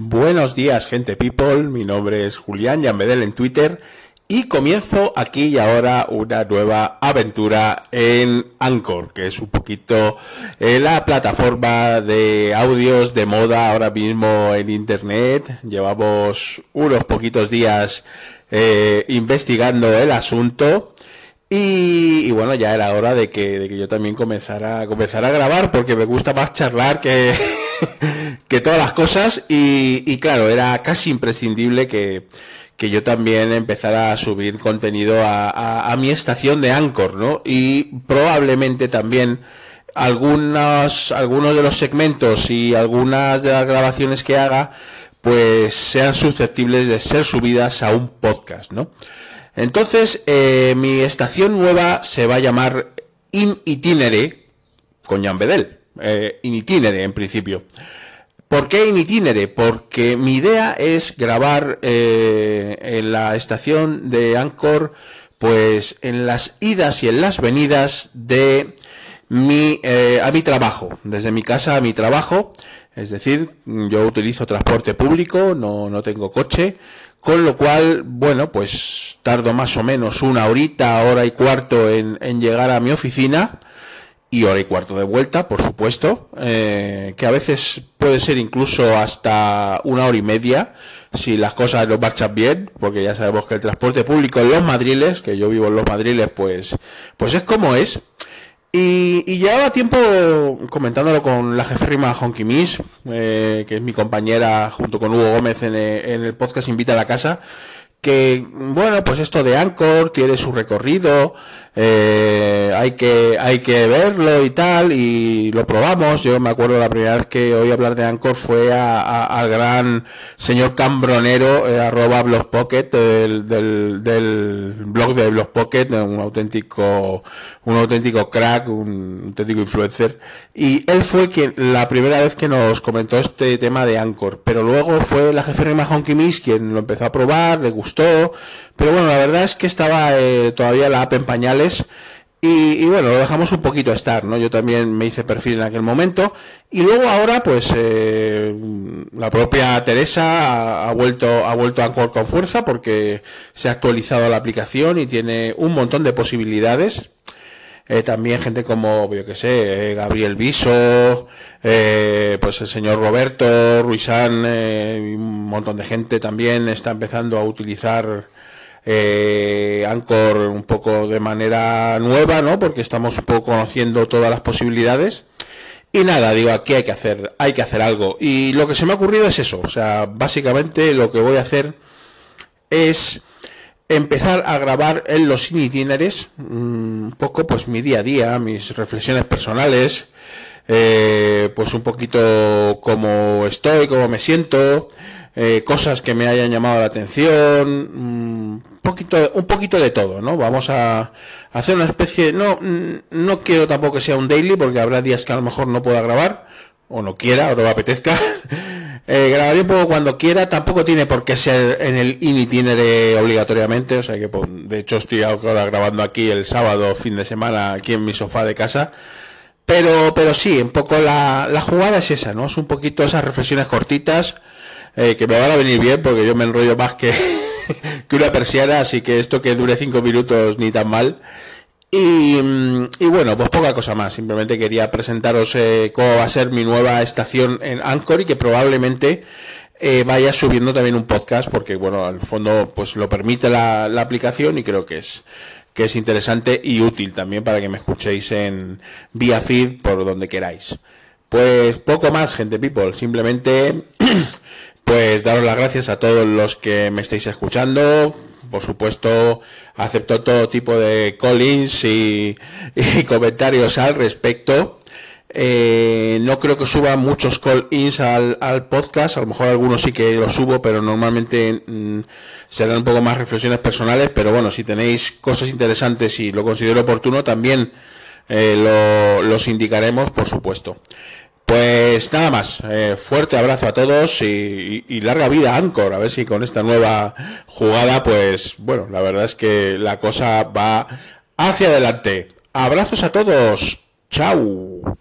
Buenos días, gente people. Mi nombre es Julián Yambedel en Twitter y comienzo aquí y ahora una nueva aventura en Anchor, que es un poquito eh, la plataforma de audios de moda ahora mismo en Internet. Llevamos unos poquitos días eh, investigando el asunto. Y, bueno, ya era hora de que, de que yo también comenzara, comenzara a grabar porque me gusta más charlar que, que todas las cosas y, claro, era casi imprescindible que, que yo también empezara a subir contenido a, a, a, mi estación de Anchor, ¿no? Y probablemente también algunos, algunos de los segmentos y algunas de las grabaciones que haga, pues sean susceptibles de ser subidas a un podcast, ¿no? Entonces, eh, mi estación nueva se va a llamar In Itinere con Jan Bedel. Eh, in Itinere, en principio. ¿Por qué in itinere? Porque mi idea es grabar eh, en la estación de Anchor, pues en las idas y en las venidas de mi, eh, a mi trabajo, desde mi casa a mi trabajo. Es decir, yo utilizo transporte público, no, no tengo coche, con lo cual, bueno, pues tardo más o menos una horita, hora y cuarto en, en llegar a mi oficina y hora y cuarto de vuelta, por supuesto, eh, que a veces puede ser incluso hasta una hora y media, si las cosas no marchan bien, porque ya sabemos que el transporte público en los madriles, que yo vivo en los madriles, pues, pues es como es. Y, llevaba tiempo comentándolo con la jeférrima Honky Miss, eh, que es mi compañera junto con Hugo Gómez en, en el podcast Invita a la Casa, que bueno pues esto de Anchor tiene su recorrido eh, hay que hay que verlo y tal y lo probamos. Yo me acuerdo la primera vez que oí hablar de Anchor fue a, al gran señor Cambronero eh, arroba blogpocket del, del, blog de blogpocket un auténtico un auténtico crack un auténtico influencer. Y él fue quien la primera vez que nos comentó este tema de Anchor pero luego fue la jefe Rima Honky Miss quien lo empezó a probar le gustó pero bueno, la verdad es que estaba eh, todavía la app en pañales y, bueno, lo dejamos un poquito estar, ¿no? Yo también me hice perfil en aquel momento y luego ahora pues eh, la propia Teresa ha, ha, vuelto ha vuelto a Anchor con fuerza porque se ha actualizado la aplicación y tiene un montón de posibilidades. Eh, también gente como, yo que sé, eh, Gabriel Viso, eh, pues el señor Roberto, Ruizán, un montón de gente también está empezando a utilizar eh, Anchor un poco de manera nueva, ¿no? Porque estamos un poco conociendo todas las posibilidades. Y nada, digo, aquí hay que hacer, hay que hacer algo. Y lo que se me ha ocurrido es eso. O sea, básicamente lo que voy a hacer es empezar a grabar en los itineres un poco pues mi día a día, mis reflexiones personales, eh, pues un poquito cómo estoy, cómo me siento, eh, cosas que me hayan llamado la atención, un poquito, un poquito de todo, ¿no? Vamos a hacer una especie, no, no quiero tampoco que sea un daily porque habrá días que a lo mejor no pueda grabar o no quiera o no me apetezca. Eh, grabaré un poco cuando quiera, tampoco tiene por qué ser en el in itinere obligatoriamente, o sea que pues, de hecho estoy ahora grabando aquí el sábado, fin de semana, aquí en mi sofá de casa. Pero, pero sí, un poco la, la jugada es esa, ¿no? Es un poquito esas reflexiones cortitas, eh, que me van a venir bien porque yo me enrollo más que, que una persiana, así que esto que dure cinco minutos ni tan mal. Y, y, bueno, pues poca cosa más. Simplemente quería presentaros eh, cómo va a ser mi nueva estación en Anchor y que probablemente eh, vaya subiendo también un podcast porque, bueno, al fondo pues lo permite la, la, aplicación y creo que es que es interesante y útil también para que me escuchéis en vía feed por donde queráis. Pues poco más, gente people. Simplemente pues daros las gracias a todos los que me estáis escuchando por supuesto, acepto todo tipo de callings y, y comentarios al respecto. Eh, no creo que suba muchos call-ins al, podcast, a lo mejor algunos sí que los subo, pero normalmente mm, serán un poco más reflexiones personales, pero bueno, si tenéis cosas interesantes y lo considero oportuno, también eh, lo, los indicaremos, por supuesto. Pues nada más, eh, fuerte abrazo a todos y, y, larga vida Anchor, a ver si con esta nueva jugada, pues bueno, la verdad es que la cosa va hacia adelante. Abrazos a todos, chao.